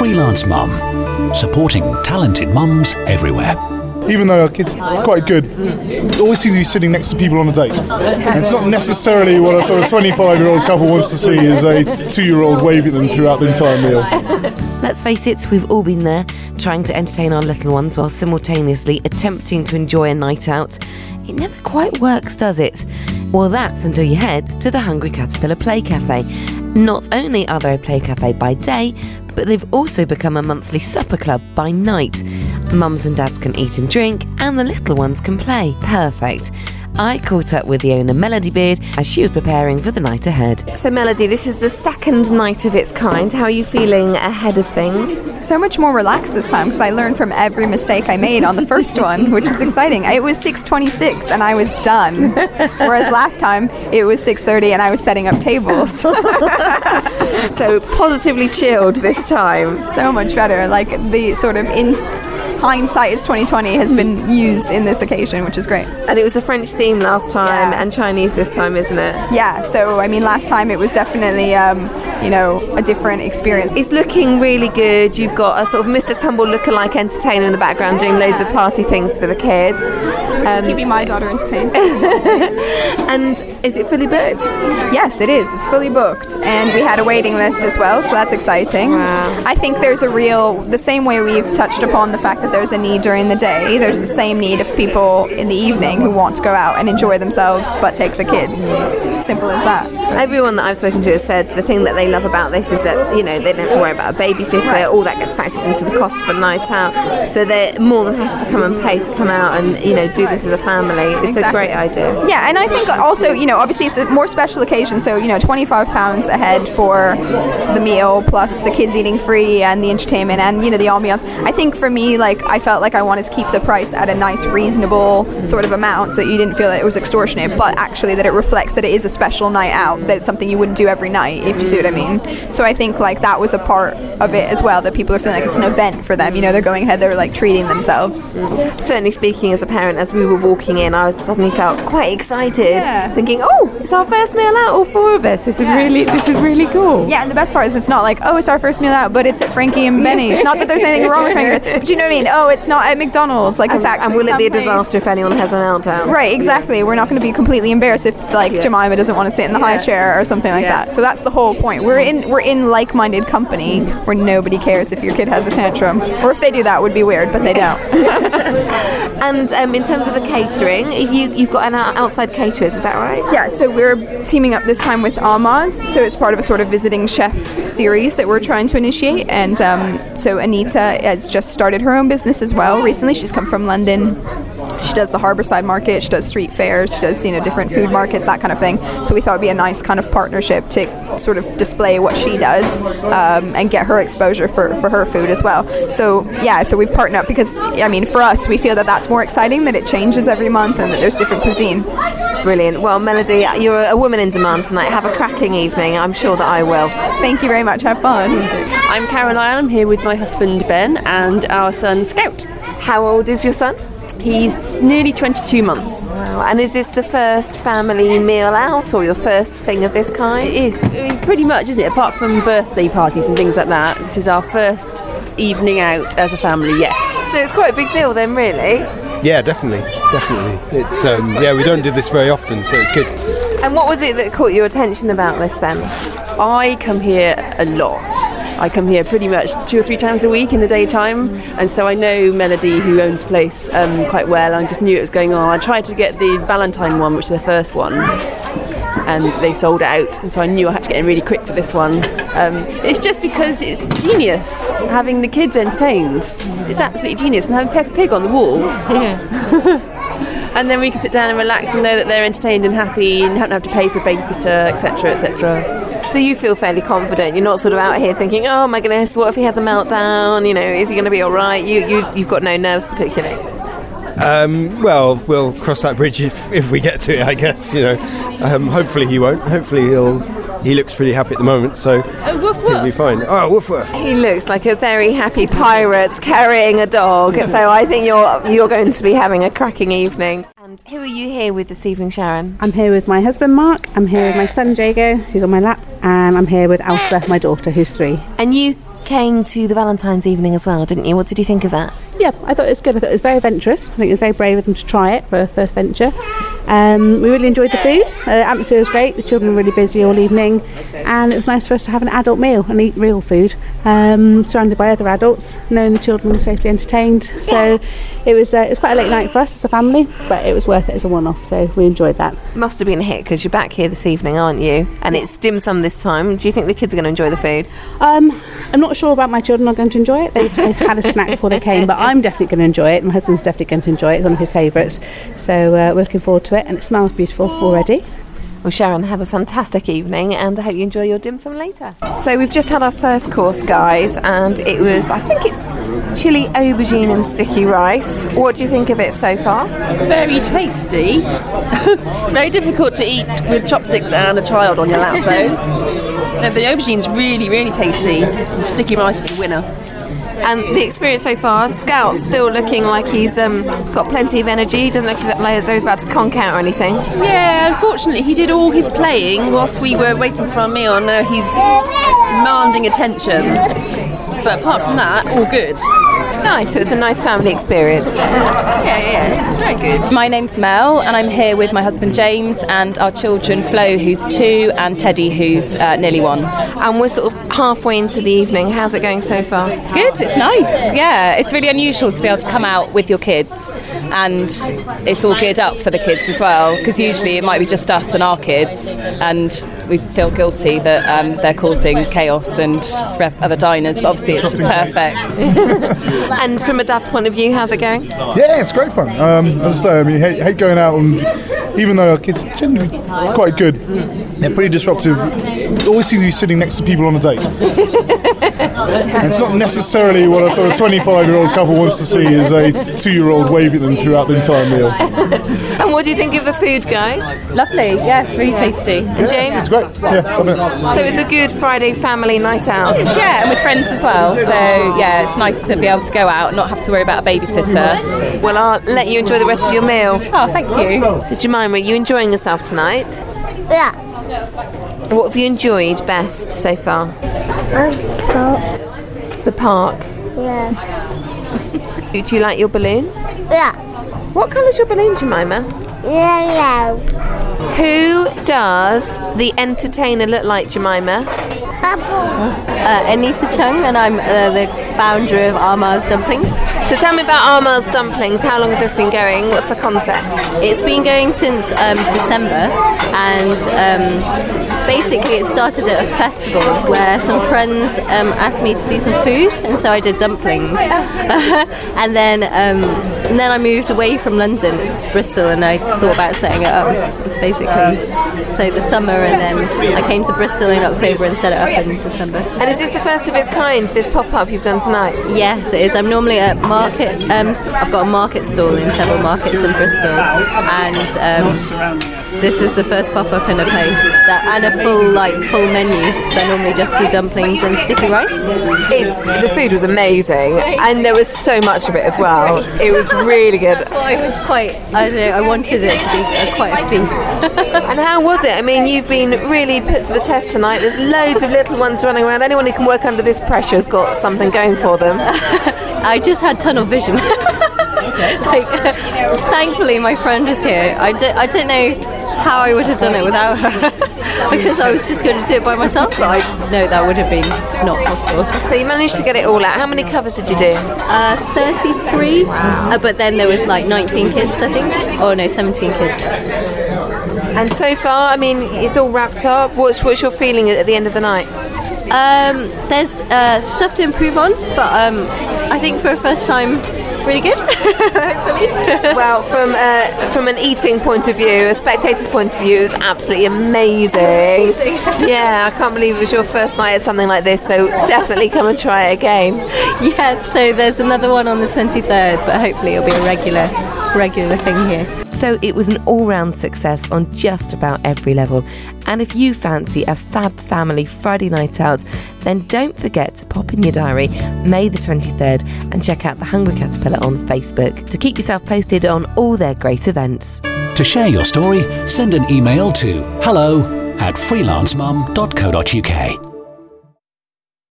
Freelance Mum, supporting talented mums everywhere. even though our kids are quite good, always seem to be sitting next to people on a date. And it's not necessarily what a sort of 25 year old couple wants to see is a two year old waving them throughout the entire meal. Let's face it, we've all been there, trying to entertain our little ones while simultaneously attempting to enjoy a night out. It never quite works, does it? Well, that's until you head to the Hungry Caterpillar Play Cafe. Not only are they a play cafe by day, but they've also become a monthly supper club by night. Mums and dads can eat and drink, and the little ones can play. Perfect. I caught up with the owner, Melody Beard, as she was preparing for the night ahead. So, Melody, this is the second night of its kind. How are you feeling ahead of things? So much more relaxed this time because I learned from every mistake I made on the first one, which is exciting. It was 6:26 and I was done, whereas last time it was 6:30 and I was setting up tables. so positively chilled this time. So much better. Like the sort of in hindsight is 2020 has been used in this occasion, which is great. And it was a French theme last time Yeah. and Chinese this time, isn't it? Yeah. So I mean, last time it was definitely um, you know a different experience. It's looking really good. You've got a sort of Mr. Tumble lookalike entertainer in the background doing loads of party things for the kids. Um, keeping my daughter entertained. and is it fully booked? Yes, it is. It's fully booked, and we had a waiting list as well, so that's exciting. Wow. I think there's a real, the same way we've touched upon the fact that there's a need during the day, there's the same need of people in the evening who want to go out and enjoy themselves but take the kids. Simple as that. Everyone that I've spoken to has said the thing that they love about this is that you know they don't have to worry about a babysitter. All that gets factored into the cost of a night out, so they're more than happy to come and pay to come out and you know do this as a family. It's a great idea. Yeah, and I think also, you know, obviously it's a more special occasion, so, you know, £25 a head for the meal, plus the kids eating free and the entertainment and, you know, the ambiance. I think for me, like, I felt like I wanted to keep the price at a nice, reasonable sort of amount so that you didn't feel that it was extortionate, but actually that it reflects that it is a special night out, that it's something you wouldn't do every night, if you see what I mean. So I think, like, that was a part of it as well, that people are feeling like it's an event for them, you know, they're going ahead, they're, like, treating themselves. Certainly speaking as a parent, as we were walking in, I was suddenly felt quite excited, Yeah. thinking, "Oh, it's our first meal out, all four of us. This is Yeah. really, this is really cool." Yeah, and the best part is it's not like, oh, it's our first meal out, but it's at Frankie and Benny's. Not that there's anything wrong with Frankie, but you know what I mean? Oh, it's not at McDonald's. Like, it's And, actually. and will it be a disaster if anyone has a meltdown? Right, exactly. We're not going to be completely embarrassed if, like, Jemima doesn't want to sit in the high chair or something like Yeah. that. So that's the whole point. We're in we're in like-minded company where nobody cares if your kid has a tantrum, or if they do, that would be weird, but they don't. And um, in terms of the catering, if you you've got an out- outside caterers, is that right? Yeah, so we're teaming up this time with Arma's. So it's part of a sort of visiting chef series that we're trying to initiate. And um, so Anita has just started her own business as well recently. She's come from London. She does the Harbourside Market. She does street fairs. She does you know different food markets, that kind of thing. So we thought it'd be a nice kind of partnership to sort of display what she does um, and get her exposure for, for her food as well. So yeah, so we've partnered up because I mean for us we feel that that's more exciting that it changes every month and that there's different cuisine. Brilliant. Well, Melody, you're a woman in demand tonight. Have a cracking evening. I'm sure that I will. Thank you very much. Have fun. I'm Caroline. I'm here with my husband Ben and our son Scout. How old is your son? He's nearly 22 months. Wow. And is this the first family meal out or your first thing of this kind? It is I mean, pretty much, isn't it? Apart from birthday parties and things like that, this is our first evening out as a family. Yes. So it's quite a big deal then, really. Yeah, definitely, definitely. It's um, yeah, we don't do this very often, so it's good. And what was it that caught your attention about this then? I come here a lot. I come here pretty much two or three times a week in the daytime, and so I know Melody, who owns the place, um, quite well. I just knew it was going on. I tried to get the Valentine one, which is the first one, and they sold out, and so I knew I had to get in really quick for this one. Um, it's just because it's genius having the kids entertained. It's absolutely genius, and having Peppa Pig on the wall. and then we can sit down and relax and know that they're entertained and happy and don't have to pay for a babysitter, etc., etc. So you feel fairly confident. You're not sort of out here thinking, "Oh my goodness, what if he has a meltdown? You know, is he going to be all right?" You, you, you've got no nerves particularly. Um, well, we'll cross that bridge if, if we get to it, I guess. You know, um, hopefully he won't. Hopefully he'll. He looks pretty happy at the moment, so he'll be fine. Oh, woof woof. He looks like a very happy pirate carrying a dog. so I think you're you're going to be having a cracking evening. And who are you here with this evening, Sharon? I'm here with my husband Mark, I'm here with my son Jago, who's on my lap, and I'm here with Elsa, my daughter, who's three. And you came to the Valentine's evening as well, didn't you? What did you think of that? Yeah, I thought it was good. I thought it was very adventurous. I think it was very brave of them to try it for a first venture. Um, we really enjoyed the food. Uh, the atmosphere was great. The children were really busy all evening, and it was nice for us to have an adult meal and eat real food, um, surrounded by other adults, knowing the children were safely entertained. So it was uh, it was quite a late night for us as a family, but it was worth it as a one-off. So we enjoyed that. Must have been a hit because you're back here this evening, aren't you? And it's dim sum this time. Do you think the kids are going to enjoy the food? Um, I'm not sure about my children are going to enjoy it. They've, they've had a snack before they came, but I'm definitely going to enjoy it. My husband's definitely going to enjoy it. It's one of his favourites. So uh, we're looking forward to it, and it smells beautiful already. Well, Sharon, have a fantastic evening and I hope you enjoy your dim sum later. So, we've just had our first course, guys, and it was, I think it's chili aubergine and sticky rice. What do you think of it so far? Very tasty. Very difficult to eat with chopsticks and a child on your lap, though. No, the aubergine's really, really tasty. And sticky rice is the winner. And the experience so far, Scout's still looking like he's um, got plenty of energy. He doesn't look as though he's about to conk out or anything. Yeah, unfortunately, he did all his playing whilst we were waiting for our meal, now he's demanding attention. But apart from that, all good. Nice, so it's a nice family experience. Yeah, yeah, it's very good. My name's Mel, and I'm here with my husband James and our children Flo, who's two, and Teddy, who's uh, nearly one. And we're sort of halfway into the evening. How's it going so far? It's good, it's nice. Yeah, it's really unusual to be able to come out with your kids, and it's all geared up for the kids as well, because usually it might be just us and our kids, and we feel guilty that um, they're causing chaos and for other diners, but obviously it's just perfect. and from a dad's point of view, how's it going? Yeah, it's great fun. Um, as I say, I mean, hate, hate going out and even though our kids are generally quite good, they're pretty disruptive. Always seem to be sitting next to people on a date. And it's not necessarily what a sort of 25 year old couple wants to see is a two year old wave at them throughout the entire meal. And what do you think of the food, guys? Lovely, yes, really tasty. And James? It's great. Yeah, it. So it's a good Friday family night out. Yeah, and with friends as well. So yeah, it's nice to be able to go out and not have to worry about a babysitter. Well, I'll let you enjoy the rest of your meal. Oh, thank you. So, Jemima, are you enjoying yourself tonight? Yeah. What have you enjoyed best so far? Um, The park. yeah. Do you like your balloon? Yeah. What colour's your balloon, Jemima? Yellow. Who does the entertainer look like, Jemima? Uh, Anita Chung, and I'm uh, the founder of Arma's Dumplings. So tell me about Arma's Dumplings. How long has this been going? What's the concept? It's been going since um, December, and um, basically it started at a festival where some friends um, asked me to do some food, and so I did dumplings. and then um, and then I moved away from London to Bristol, and I thought about setting it up. It's basically so the summer, and then I came to Bristol in October and set it up in December. And is this the first of its kind, this pop up you've done tonight? Yes, it is. I'm normally at market. Um, I've got a market stall in several markets in Bristol, and um, this is the first pop up in a place that and a full like full menu. So I normally just do dumplings and sticky rice. It's, the food was amazing, and there was so much of it as well. It was really good. That's why it was quite. I don't know. I wanted it to be uh, quite a feast. And how was it? I mean, you've been really put to the test tonight. There's loads of little ones running around. Anyone who can work under this pressure has got something going for them. I just had tunnel vision. like, thankfully, my friend is here. I, I don't know how I would have done it without her because I was just going to do it by myself, but I know that would have been not possible. So you managed to get it all out. How many covers did you do? Uh, 33, uh, but then there was like 19 kids, I think. Oh no, 17 kids. And so far, I mean, it's all wrapped up. What's what's your feeling at the end of the night? Um, there's uh, stuff to improve on, but um, I think for a first time, really good. Hopefully. Well, from uh, from an eating point of view, a spectator's point of view, it was absolutely amazing. Yeah, I can't believe it was your first night at something like this. So definitely come and try it again. yeah, so there's another one on the 23rd, but hopefully it'll be a regular, regular thing here. So it was an all round success on just about every level. And if you fancy a fab family Friday night out, then don't forget to pop in your diary May the 23rd and check out the Hungry Caterpillar on Facebook to keep yourself posted on all their great events. To share your story, send an email to hello at freelancemum.co.uk.